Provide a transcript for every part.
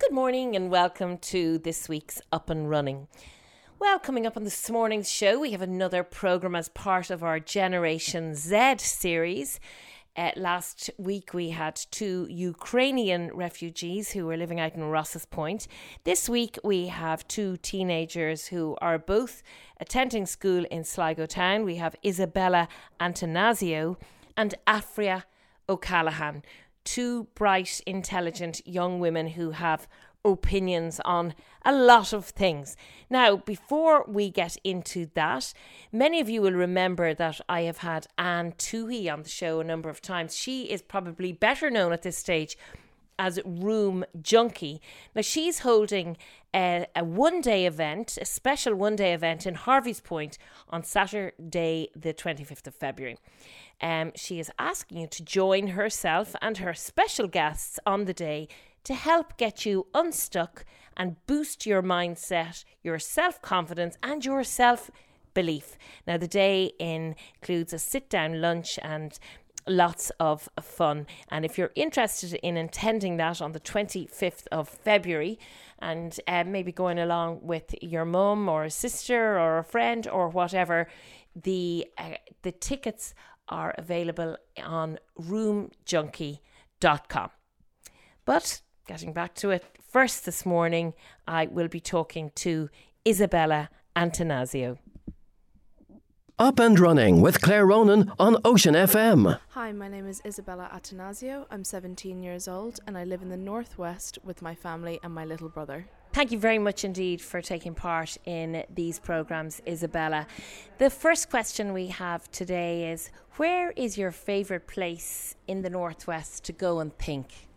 Good morning and welcome to this week's Up and Running. Well, coming up on this morning's show, we have another programme as part of our Generation Z series. Uh, last week, we had two Ukrainian refugees who were living out in Rosses Point. This week, we have two teenagers who are both attending school in Sligo Town. We have Isabella Antanasio and Afria O'Callaghan, two bright, intelligent young women who have opinions on a lot of things. Now, before we get into that, many of you will remember that I have had Anne Toohey on the show a number of times. She is probably better known at this stage as Room Junkie. Now, she's holding a, a one day event, a special one day event in Harvey's Point on Saturday, the 25th of February. Um, she is asking you to join herself and her special guests on the day to help get you unstuck and boost your mindset, your self confidence, and your self belief. Now, the day includes a sit down lunch and lots of fun. And if you're interested in attending that on the 25th of February and uh, maybe going along with your mum or a sister or a friend or whatever, the uh, the tickets are available on roomjunkie.com. But getting back to it, first this morning I will be talking to Isabella Antanasio. Up and Running with Claire Ronan on Ocean FM. Hi, my name is Isabella Atanasio. I'm 17 years old and I live in the northwest with my family and my little brother. Thank you very much indeed for taking part in these programs, Isabella. The first question we have today is Where is your favourite place in the Northwest to go and think?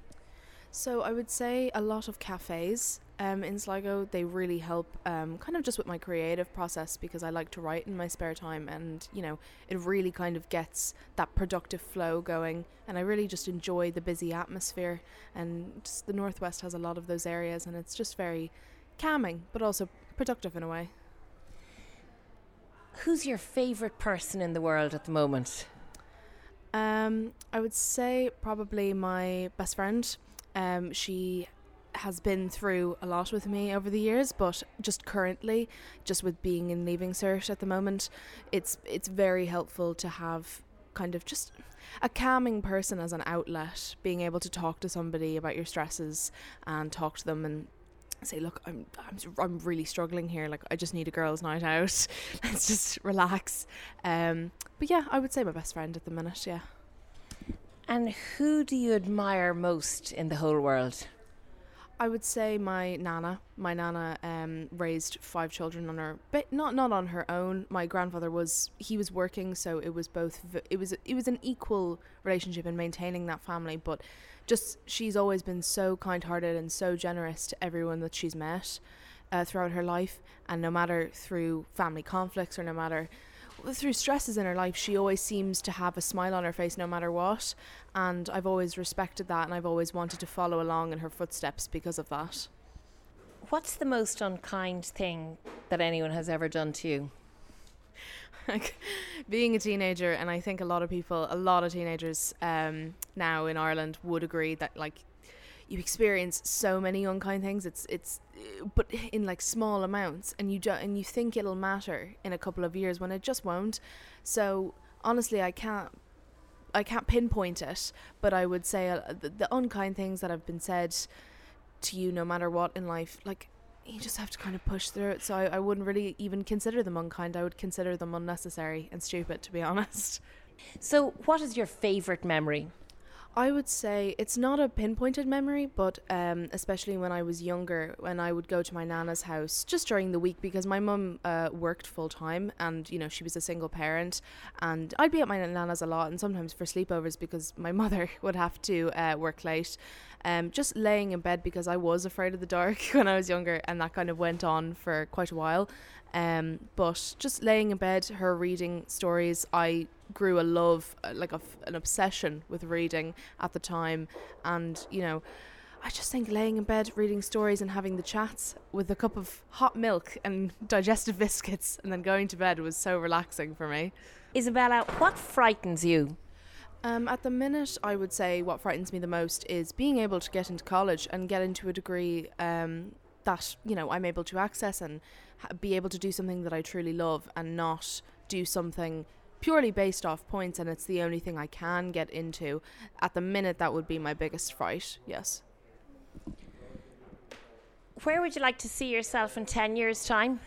So, I would say a lot of cafes um, in Sligo. They really help um, kind of just with my creative process because I like to write in my spare time and, you know, it really kind of gets that productive flow going. And I really just enjoy the busy atmosphere. And the Northwest has a lot of those areas and it's just very calming but also productive in a way. Who's your favourite person in the world at the moment? Um, I would say probably my best friend. Um, she has been through a lot with me over the years, but just currently, just with being in leaving cert at the moment, it's it's very helpful to have kind of just a calming person as an outlet, being able to talk to somebody about your stresses and talk to them and say, look, I'm I'm I'm really struggling here. Like I just need a girls' night out. Let's just relax. Um, but yeah, I would say my best friend at the minute. Yeah. And who do you admire most in the whole world? I would say my nana. My nana um, raised five children on her, but not not on her own. My grandfather was he was working, so it was both. It was it was an equal relationship in maintaining that family. But just she's always been so kind-hearted and so generous to everyone that she's met uh, throughout her life, and no matter through family conflicts or no matter through stresses in her life, she always seems to have a smile on her face no matter what. And I've always respected that and I've always wanted to follow along in her footsteps because of that. What's the most unkind thing that anyone has ever done to you? like being a teenager, and I think a lot of people, a lot of teenagers um, now in Ireland would agree that like you experience so many unkind things it's it's but in like small amounts and you do, and you think it'll matter in a couple of years when it just won't. So honestly i can't i can't pinpoint it but i would say uh, the, the unkind things that have been said to you no matter what in life like you just have to kind of push through it. So I, I wouldn't really even consider them unkind i would consider them unnecessary and stupid to be honest. So what is your favorite memory I would say it's not a pinpointed memory, but um, especially when I was younger, when I would go to my nana's house just during the week because my mum uh, worked full time and you know she was a single parent, and I'd be at my nana's a lot and sometimes for sleepovers because my mother would have to uh, work late. Um, just laying in bed because I was afraid of the dark when I was younger, and that kind of went on for quite a while. Um, but just laying in bed, her reading stories, I grew a love, uh, like a, an obsession with reading at the time. And, you know, I just think laying in bed, reading stories, and having the chats with a cup of hot milk and digestive biscuits, and then going to bed was so relaxing for me. Isabella, what frightens you? Um, at the minute, I would say what frightens me the most is being able to get into college and get into a degree um, that you know I'm able to access and be able to do something that I truly love and not do something purely based off points and it's the only thing I can get into. At the minute, that would be my biggest fright. Yes. Where would you like to see yourself in 10 years' time?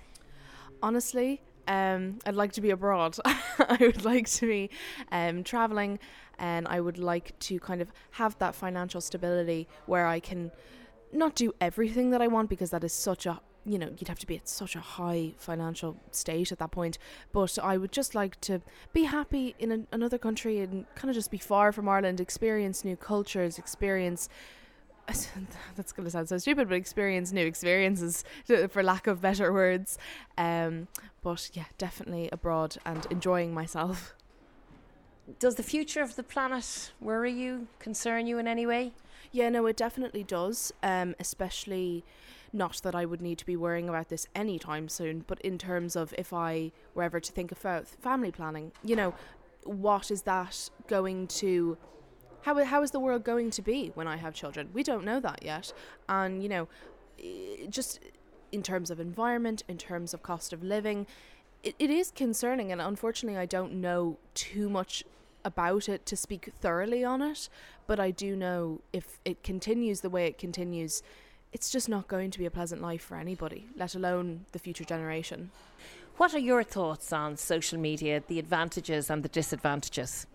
Honestly, um, I'd like to be abroad. I would like to be um, traveling, and I would like to kind of have that financial stability where I can not do everything that I want because that is such a you know you'd have to be at such a high financial state at that point but i would just like to be happy in an, another country and kind of just be far from ireland experience new cultures experience that's going to sound so stupid, but experience new experiences, for lack of better words. Um, but yeah, definitely abroad and enjoying myself. Does the future of the planet worry you, concern you in any way? Yeah, no, it definitely does. Um, especially not that I would need to be worrying about this anytime soon, but in terms of if I were ever to think about family planning, you know, what is that going to how how is the world going to be when I have children? We don't know that yet, and you know, just in terms of environment, in terms of cost of living, it, it is concerning, and unfortunately, I don't know too much about it to speak thoroughly on it. But I do know if it continues the way it continues, it's just not going to be a pleasant life for anybody, let alone the future generation. What are your thoughts on social media, the advantages and the disadvantages?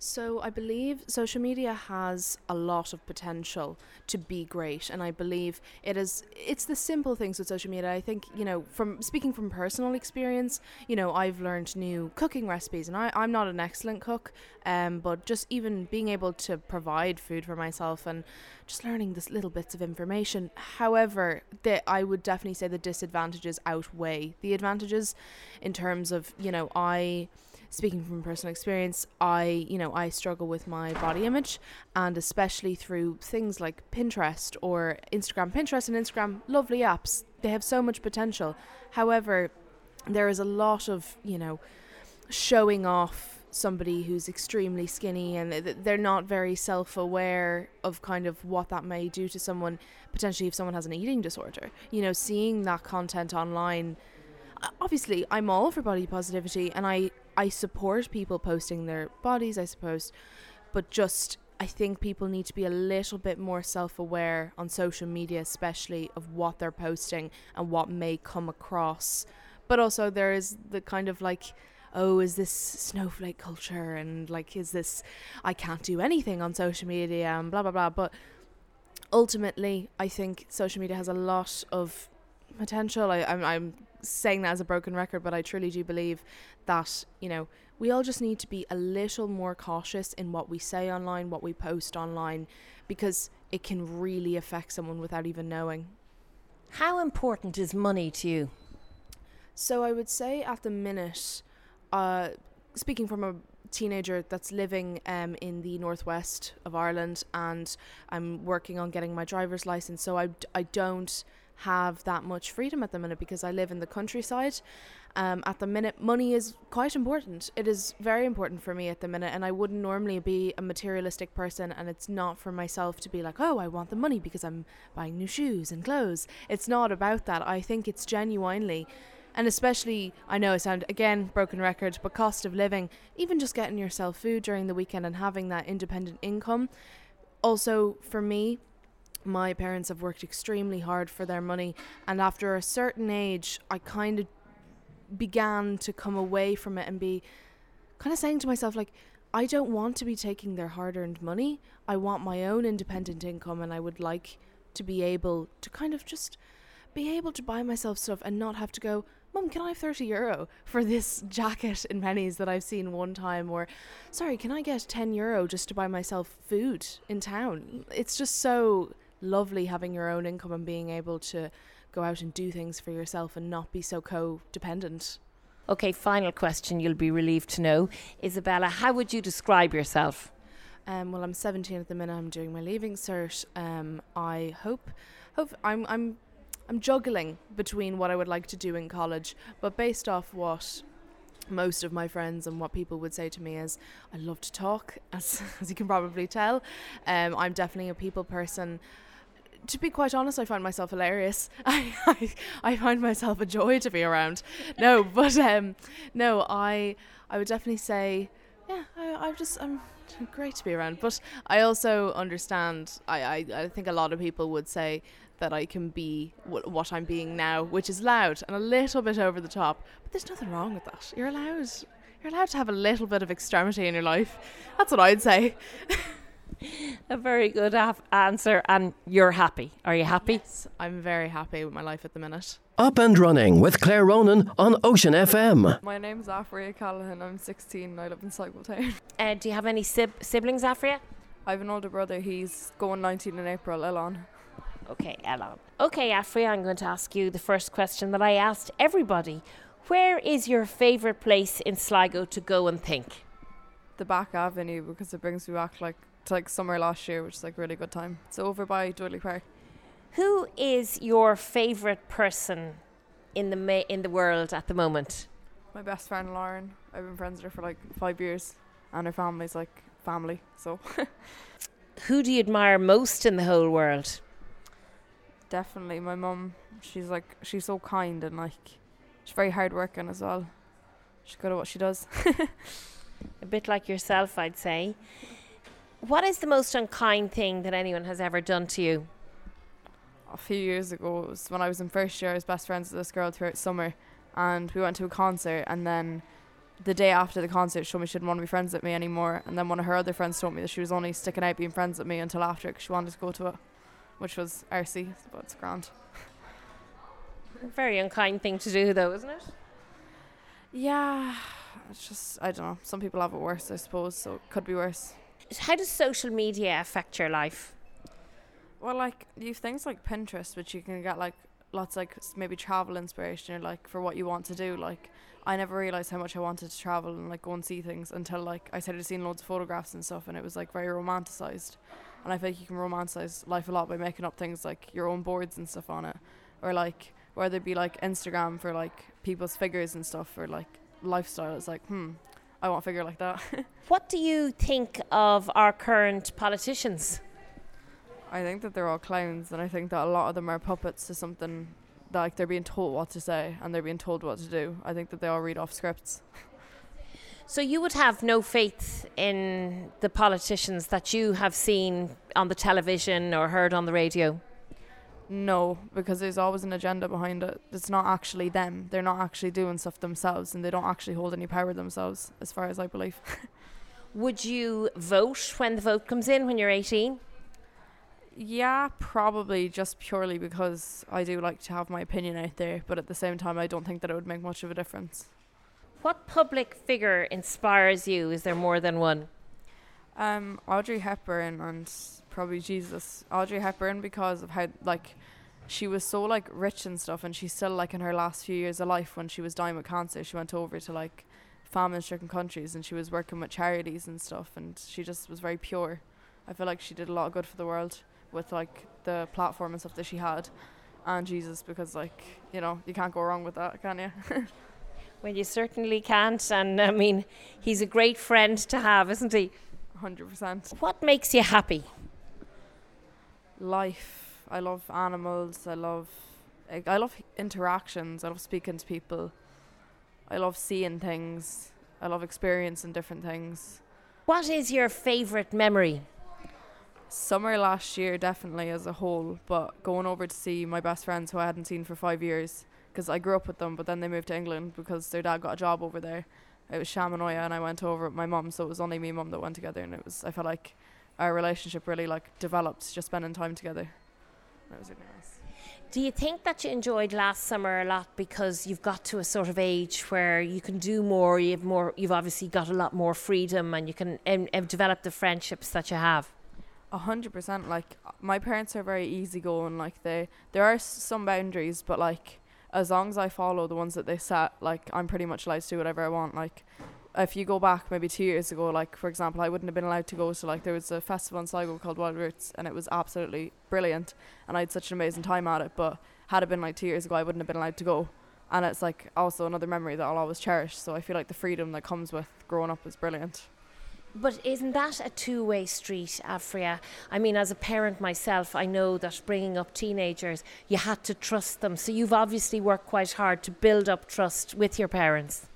So I believe social media has a lot of potential to be great, and I believe it is. It's the simple things with social media. I think you know, from speaking from personal experience, you know, I've learned new cooking recipes, and I, I'm not an excellent cook, um, but just even being able to provide food for myself and just learning this little bits of information. However, that I would definitely say the disadvantages outweigh the advantages in terms of you know I speaking from personal experience, I, you know, I struggle with my body image and especially through things like Pinterest or Instagram. Pinterest and Instagram, lovely apps. They have so much potential. However, there is a lot of, you know, showing off somebody who's extremely skinny and they're not very self-aware of kind of what that may do to someone potentially if someone has an eating disorder you know seeing that content online obviously I'm all for body positivity and I I support people posting their bodies, I suppose, but just I think people need to be a little bit more self aware on social media, especially of what they're posting and what may come across. But also, there is the kind of like, oh, is this snowflake culture? And like, is this, I can't do anything on social media and blah, blah, blah. But ultimately, I think social media has a lot of potential. I, I'm, I'm saying that as a broken record, but I truly do believe that, you know, we all just need to be a little more cautious in what we say online, what we post online, because it can really affect someone without even knowing. How important is money to you? So I would say at the minute, uh, speaking from a teenager that's living um, in the northwest of Ireland, and I'm working on getting my driver's license, so I, I don't have that much freedom at the minute because I live in the countryside. Um, at the minute, money is quite important. It is very important for me at the minute, and I wouldn't normally be a materialistic person. And it's not for myself to be like, oh, I want the money because I'm buying new shoes and clothes. It's not about that. I think it's genuinely, and especially, I know I sound again broken record, but cost of living, even just getting yourself food during the weekend and having that independent income. Also, for me, my parents have worked extremely hard for their money, and after a certain age, I kind of began to come away from it and be kind of saying to myself, like, I don't want to be taking their hard earned money. I want my own independent income, and I would like to be able to kind of just be able to buy myself stuff and not have to go, Mum, can I have 30 euro for this jacket in Penneys that I've seen one time? Or, sorry, can I get 10 euro just to buy myself food in town? It's just so lovely having your own income and being able to go out and do things for yourself and not be so codependent. Okay, final question you'll be relieved to know. Isabella, how would you describe yourself? Um, well, I'm 17 at the minute. I'm doing my leaving cert. Um, I hope, hope I'm, I'm, I'm juggling between what I would like to do in college, but based off what most of my friends and what people would say to me is I love to talk as, as you can probably tell. Um, I'm definitely a people person. To be quite honest I find myself hilarious. I, I, I find myself a joy to be around. No but um, no I I would definitely say yeah I, I just I'm great to be around. But I also understand I, I, I think a lot of people would say that I can be w- what I'm being now, which is loud and a little bit over the top. But there's nothing wrong with that. You're allowed. You're allowed to have a little bit of extremity in your life. That's what I'd say. a very good af- answer, and you're happy. Are you happy? Yes, I'm very happy with my life at the minute. Up and Running with Claire Ronan on Ocean FM. My name's Afria Callahan. I'm 16 and I live in Sligo Town. Uh, do you have any sib- siblings, Afria? I have an older brother. He's going 19 in April, Elon. Okay, Elon. Okay, Afri, I'm going to ask you the first question that I asked everybody. Where is your favourite place in Sligo to go and think? The back avenue because it brings me back like to like summer last year, which is like a really good time. So over by Doorly Park. Who is your favourite person in the ma- in the world at the moment? My best friend Lauren. I've been friends with her for like five years, and her family's like family. So Who do you admire most in the whole world? Definitely my mum. She's like she's so kind and like she's very hardworking as well. She's good at what she does. A bit like yourself, I'd say. What is the most unkind thing that anyone has ever done to you? a few years ago, it was when I was in first year, I was best friends with this girl throughout summer, and we went to a concert, and then the day after the concert, she told me she didn't want to be friends with me anymore, and then one of her other friends told me that she was only sticking out being friends with me until after, because she wanted to go to it, which was RC, but it's grand. Very unkind thing to do, though, isn't it? Yeah, it's just I don't know. Some people have it worse, I suppose, so it could be worse. How does social media affect your life? Well, like you have things like Pinterest, which you can get like lots like maybe travel inspiration or like for what you want to do. Like I never realized how much I wanted to travel and like go and see things until like I started seeing loads of photographs and stuff, and it was like very romanticized. And I feel like you can romanticize life a lot by making up things like your own boards and stuff on it, or like whether it be like Instagram for like people's figures and stuff, or like lifestyle. It's like hmm, I want a figure like that. What do you think of our current politicians? I think that they're all clowns, and I think that a lot of them are puppets to something. That, like they're being told what to say, and they're being told what to do. I think that they all read off scripts. So you would have no faith in the politicians that you have seen on the television or heard on the radio? No, because there's always an agenda behind it. It's not actually them. They're not actually doing stuff themselves, and they don't actually hold any power themselves, as far as I believe. Would you vote when the vote comes in when you're 18? yeah, probably just purely because I do like to have my opinion out there, but at the same time, I don't think that it would make much of a difference. What public figure inspires you? Is there more than one? Um, Audrey Hepburn and probably Jesus. Audrey Hepburn because of how like she was so like rich and stuff, and she's still like in her last few years of life when she was dying with cancer. She went over to like famine-stricken countries, and she was working with charities and stuff, and she just was very pure. I feel like she did a lot of good for the world with like the platform and stuff that she had, and Jesus because like you know you can't go wrong with that, can you? Well, you certainly can't. And I mean, he's a great friend to have, isn't he? Hundred percent. What makes you happy? life. I love animals. I love, I love interactions. I love speaking to people. I love seeing things. I love experiencing different things. What is your favourite memory? Summer last year, definitely as a whole, but going over to see my best friends who I hadn't seen for five years because I grew up with them, but then they moved to England because their dad got a job over there. It was Shamanoya, and I went over with my mum, so it was only me and mum that went together, and it was I felt like our relationship really like developed just spending time together. That was really nice. Do you think that you enjoyed last summer a lot because you've got to a sort of age where you can do more? You have more. You've obviously got a lot more freedom, and you can um, um, develop the friendships that you have. A hundred percent. Like my parents are very easygoing. Like they, there are s- some boundaries, but like as long as I follow the ones that they set, like I'm pretty much allowed to do whatever I want. Like if you go back maybe two years ago, like for example, I wouldn't have been allowed to go to like there was a festival in Sligo called Wild Roots, and it was absolutely brilliant, and I had such an amazing time at it. But had it been like two years ago, I wouldn't have been allowed to go. and it's like also another memory that I'll always cherish. So I feel like the freedom that comes with growing up is brilliant. But isn't that a two way street, Afria? I mean, as a parent myself, I know that bringing up teenagers, you had to trust them. So you've obviously worked quite hard to build up trust with your parents.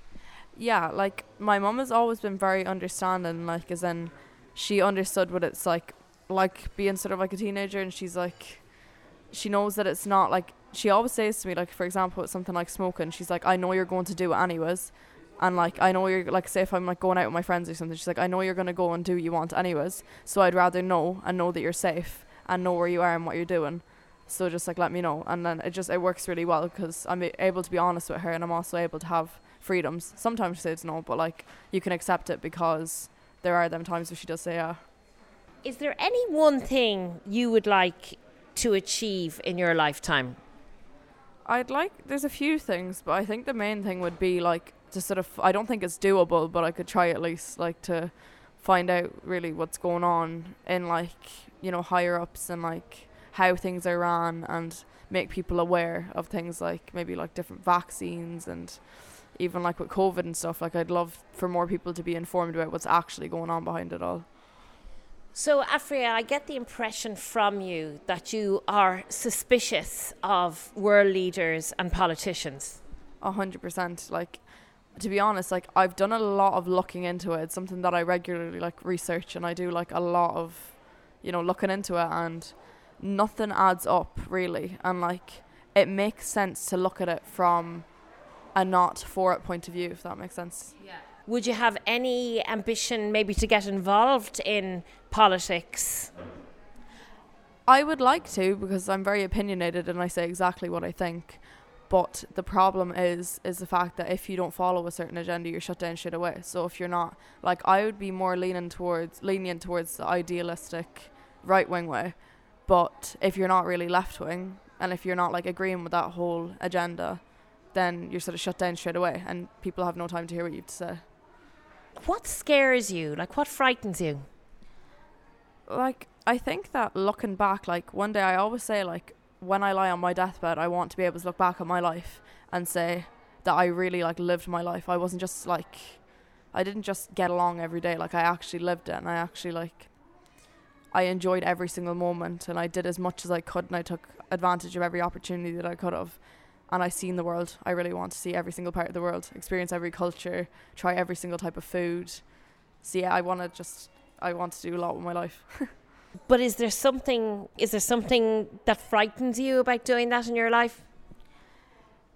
Yeah, like my mum has always been very understanding, like as in she understood what it's like like being sort of like a teenager and she's like she knows that it's not like she always says to me like for example it's something like smoking she's like i know you're going to do it anyways and like i know you're like say if i'm like going out with my friends or something she's like i know you're going to go and do what you want anyways so i'd rather know and know that you're safe and know where you are and what you're doing. So just like let me know. And then it just it works really well because i'm able to be honest with her and i'm also able to have freedoms. Sometimes she says no but like you can accept it because there are them times where she does say yeah. Is there any one thing you would like to achieve in your lifetime? I'd like, there's a few things, but I think the main thing would be like to sort of, I don't think it's doable, but I could try at least, like to find out really what's going on in like, you know, higher ups and like how things are run and make people aware of things like maybe like different vaccines and even like with COVID and stuff. Like, I'd love for more people to be informed about what's actually going on behind it all. So, Afria, I get the impression from you that you are suspicious of world leaders and politicians. A hundred percent. Like, to be honest, like I've done a lot of looking into it. It's something that I regularly like research, and I do like a lot of, you know, looking into it, and nothing adds up really. And like, it makes sense to look at it from a not for it point of view, if that makes sense. Yeah. Would you have any ambition maybe to get involved in politics? I would like to because I'm very opinionated and I say exactly what I think. But the problem is is the fact that if you don't follow a certain agenda, you're shut down straight away. So if you're not like I would be more leaning towards lenient towards the idealistic right wing way. But if you're not really left wing and if you're not like agreeing with that whole agenda, then you're sort of shut down straight away and people have no time to hear what you have to say. What scares you? Like, what frightens you? Like, I think that looking back, like, one day I always say, like, when I lie on my deathbed, I want to be able to look back at my life and say that I really, like, lived my life. I wasn't just, like, I didn't just get along every day. Like, I actually lived it and I actually, like, I enjoyed every single moment and I did as much as I could and I took advantage of every opportunity that I could have and I seen the world. I really want to see every single part of the world, experience every culture, try every single type of food. So yeah, I want to just I want to do a lot with my life. but is there something is there something that frightens you about doing that in your life?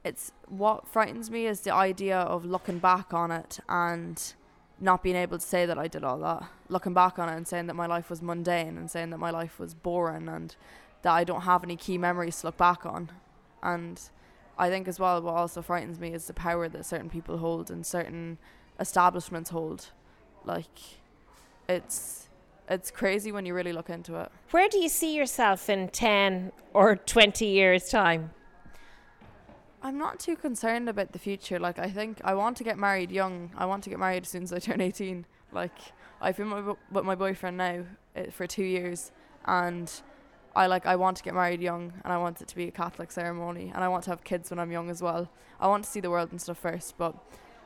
It's what frightens me is the idea of looking back on it and not being able to say that I did all that. Looking back on it and saying that my life was mundane and saying that my life was boring and that I don't have any key memories to look back on. And I think as well what also frightens me is the power that certain people hold and certain establishments hold. Like it's it's crazy when you really look into it. Where do you see yourself in 10 or 20 years time? I'm not too concerned about the future. Like I think I want to get married young. I want to get married as soon as I turn 18. Like I've been with my boyfriend now eh, for 2 years and I like I want to get married young and I want it to be a Catholic ceremony and I want to have kids when I'm young as well. I want to see the world and stuff first, but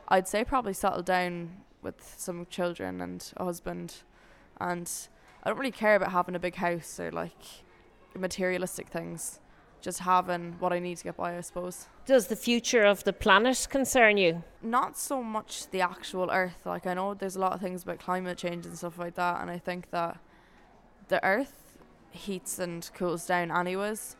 I'd say probably settle down with some children and a husband and I don't really care about having a big house or like materialistic things. Just having what I need to get by, I suppose. Does the future of the planet concern you? Not so much the actual Earth. Like, I know there's a lot of things about climate change and stuff like that, and I think that the Earth heats and cools down anyways.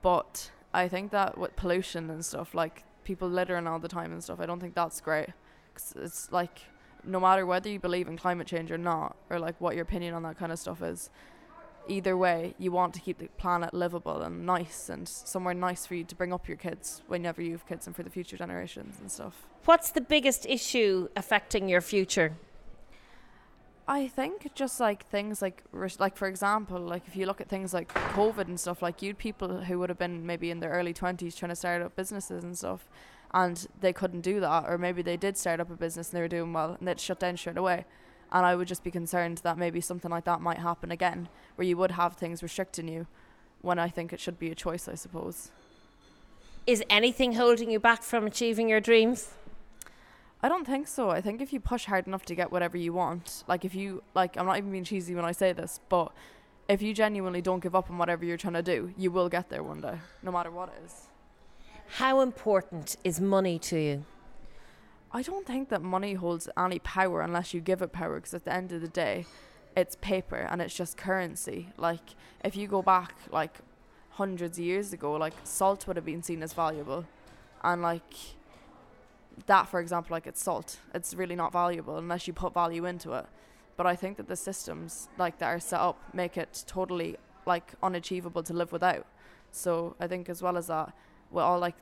But I think that with pollution and stuff, like people littering all the time and stuff, I don't think that's great. Cause it's like no matter whether you believe in climate change or not, or like what your opinion on that kind of stuff is, either way, you want to keep the planet livable and nice and somewhere nice for you to bring up your kids whenever you have kids and for the future generations and stuff. What's the biggest issue affecting your future? I think just like things like like for example, like if you look at things like COVID and stuff, like you'd people who would have been maybe in their early twenties trying to start up businesses and stuff, and they couldn't do that, or maybe they did start up a business and they were doing well, and they'd shut down straight away. And I would just be concerned that maybe something like that might happen again, where you would have things restricting you, when I think it should be a choice, I suppose. Is anything holding you back from achieving your dreams? I don't think so. I think if you push hard enough to get whatever you want, like if you like, I'm not even being cheesy when I say this, but if you genuinely don't give up on whatever you're trying to do, you will get there one day, no matter what it is. How important is money to you? I don't think that money holds any power unless you give it power, because at the end of the day, it's paper and it's just currency. Like if you go back like hundreds of years ago, like salt would have been seen as valuable, and like that, for example, like it's salt, it's really not valuable unless you put value into it. But I think that the systems like that are set up make it totally like unachievable to live without. So I think as well as that, with all like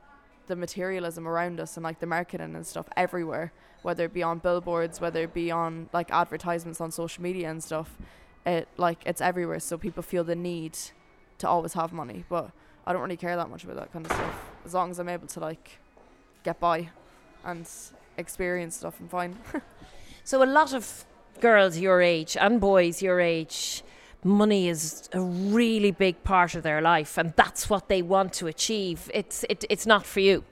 the materialism around us and like the marketing and stuff everywhere, whether it be on billboards, whether it be on like advertisements on social media and stuff, it like it's everywhere. So people feel the need to always have money, but I don't really care that much about that kind of stuff. As long as I'm able to like get by and experience stuff, I'm fine. So a lot of girls your age and boys your age money is a really big part of their life and that's what they want to achieve it's it, it's not for you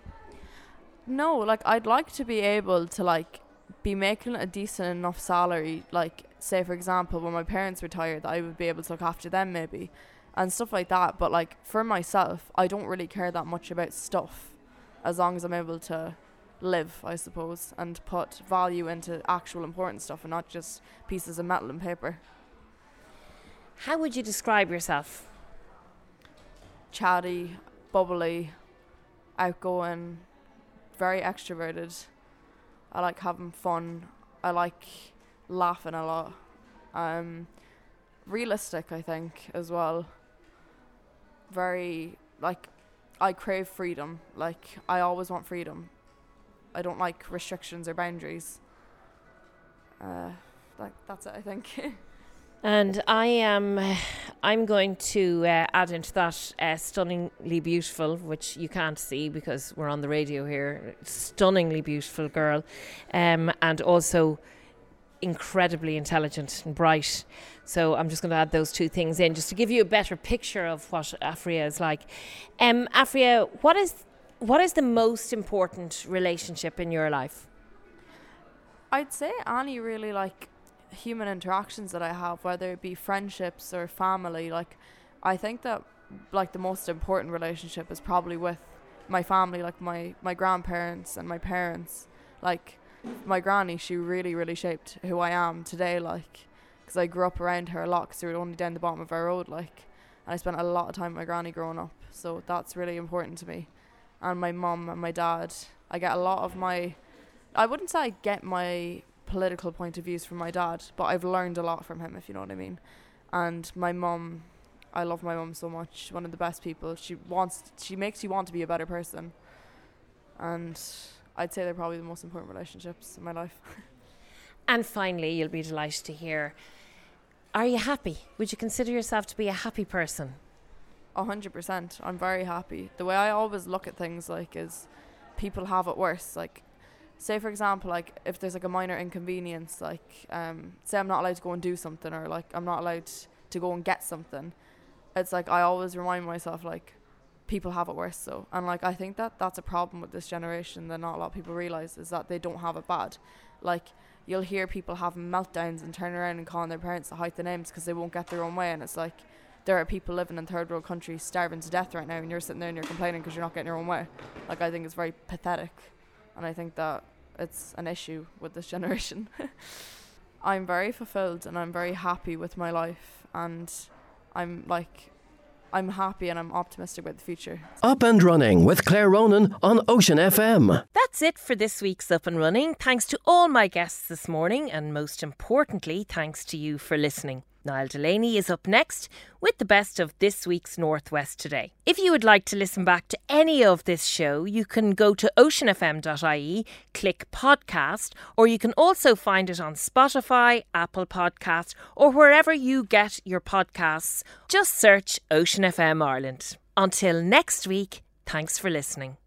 No, like I'd like to be able to like be making a decent enough salary, like say for example when my parents retired that I would be able to look after them maybe and stuff like that. But like for myself, I don't really care that much about stuff as long as I'm able to live, I suppose, and put value into actual important stuff and not just pieces of metal and paper. How would you describe yourself Chatty, bubbly, outgoing, very extroverted. I like having fun. I like laughing a lot. Um, realistic, I think, as well. Very like, I crave freedom. Like I always want freedom. I don't like restrictions or boundaries. Uh, like that's it, I think. and i am i'm going to uh, add into that uh, stunningly beautiful which you can't see because we're on the radio here stunningly beautiful girl um, and also incredibly intelligent and bright. So i'm just going to add those two things in just to give you a better picture of what afria is like. Um, afria what is what is the most important relationship in your life? I'd say any really like human interactions that I have, whether it be friendships or family, like I think that like the most important relationship is probably with my family, like my my grandparents and my parents. Like my granny, she really really shaped who I am today. Like because I grew up around her a lot, because we were only down the bottom of our road. Like and I spent a lot of time with my granny growing up, so that's really important to me. And my mum and my dad, I get a lot of my I wouldn't say I get my political point of views from my dad, but I've learned a lot from him, if you know what I mean. And my mum, I love my mum so much. She's one of the best people. She wants, she makes you want to be a better person. And I'd say they're probably the most important relationships in my life. And finally, you'll be delighted to hear Are you happy? Would you consider yourself to be a happy person? A hundred percent. I'm very happy. The way I always look at things like is people have it worse. Like say for example, like if there's like a minor inconvenience, like um say I'm not allowed to go and do something or like I'm not allowed to go and get something. It's like I always remind myself like people have it worse so and like I think that that's a problem with this generation that not a lot of people realize is that they don't have it bad. Like you'll hear people having meltdowns and turn around and calling their parents to hide the names because they won't get their own way and it's like there are people living in third world countries starving to death right now and you're sitting there and you're complaining because you're not getting your own way like i think it's very pathetic and i think that it's an issue with this generation i'm very fulfilled and i'm very happy with my life and i'm like i'm happy and i'm optimistic about the future Up and Running with Claire Ronan on Ocean FM. That's it for this week's Up and Running. Thanks to all my guests this morning, and most importantly, thanks to you for listening. Niall Delaney is up next with the best of this week's Northwest Today. If you would like to listen back to any of this show, you can go to oceanfm.ie, click podcast, or you can also find it on Spotify, Apple Podcast, or wherever you get your podcasts. Just search Ocean FM Ireland. Until next week, thanks for listening.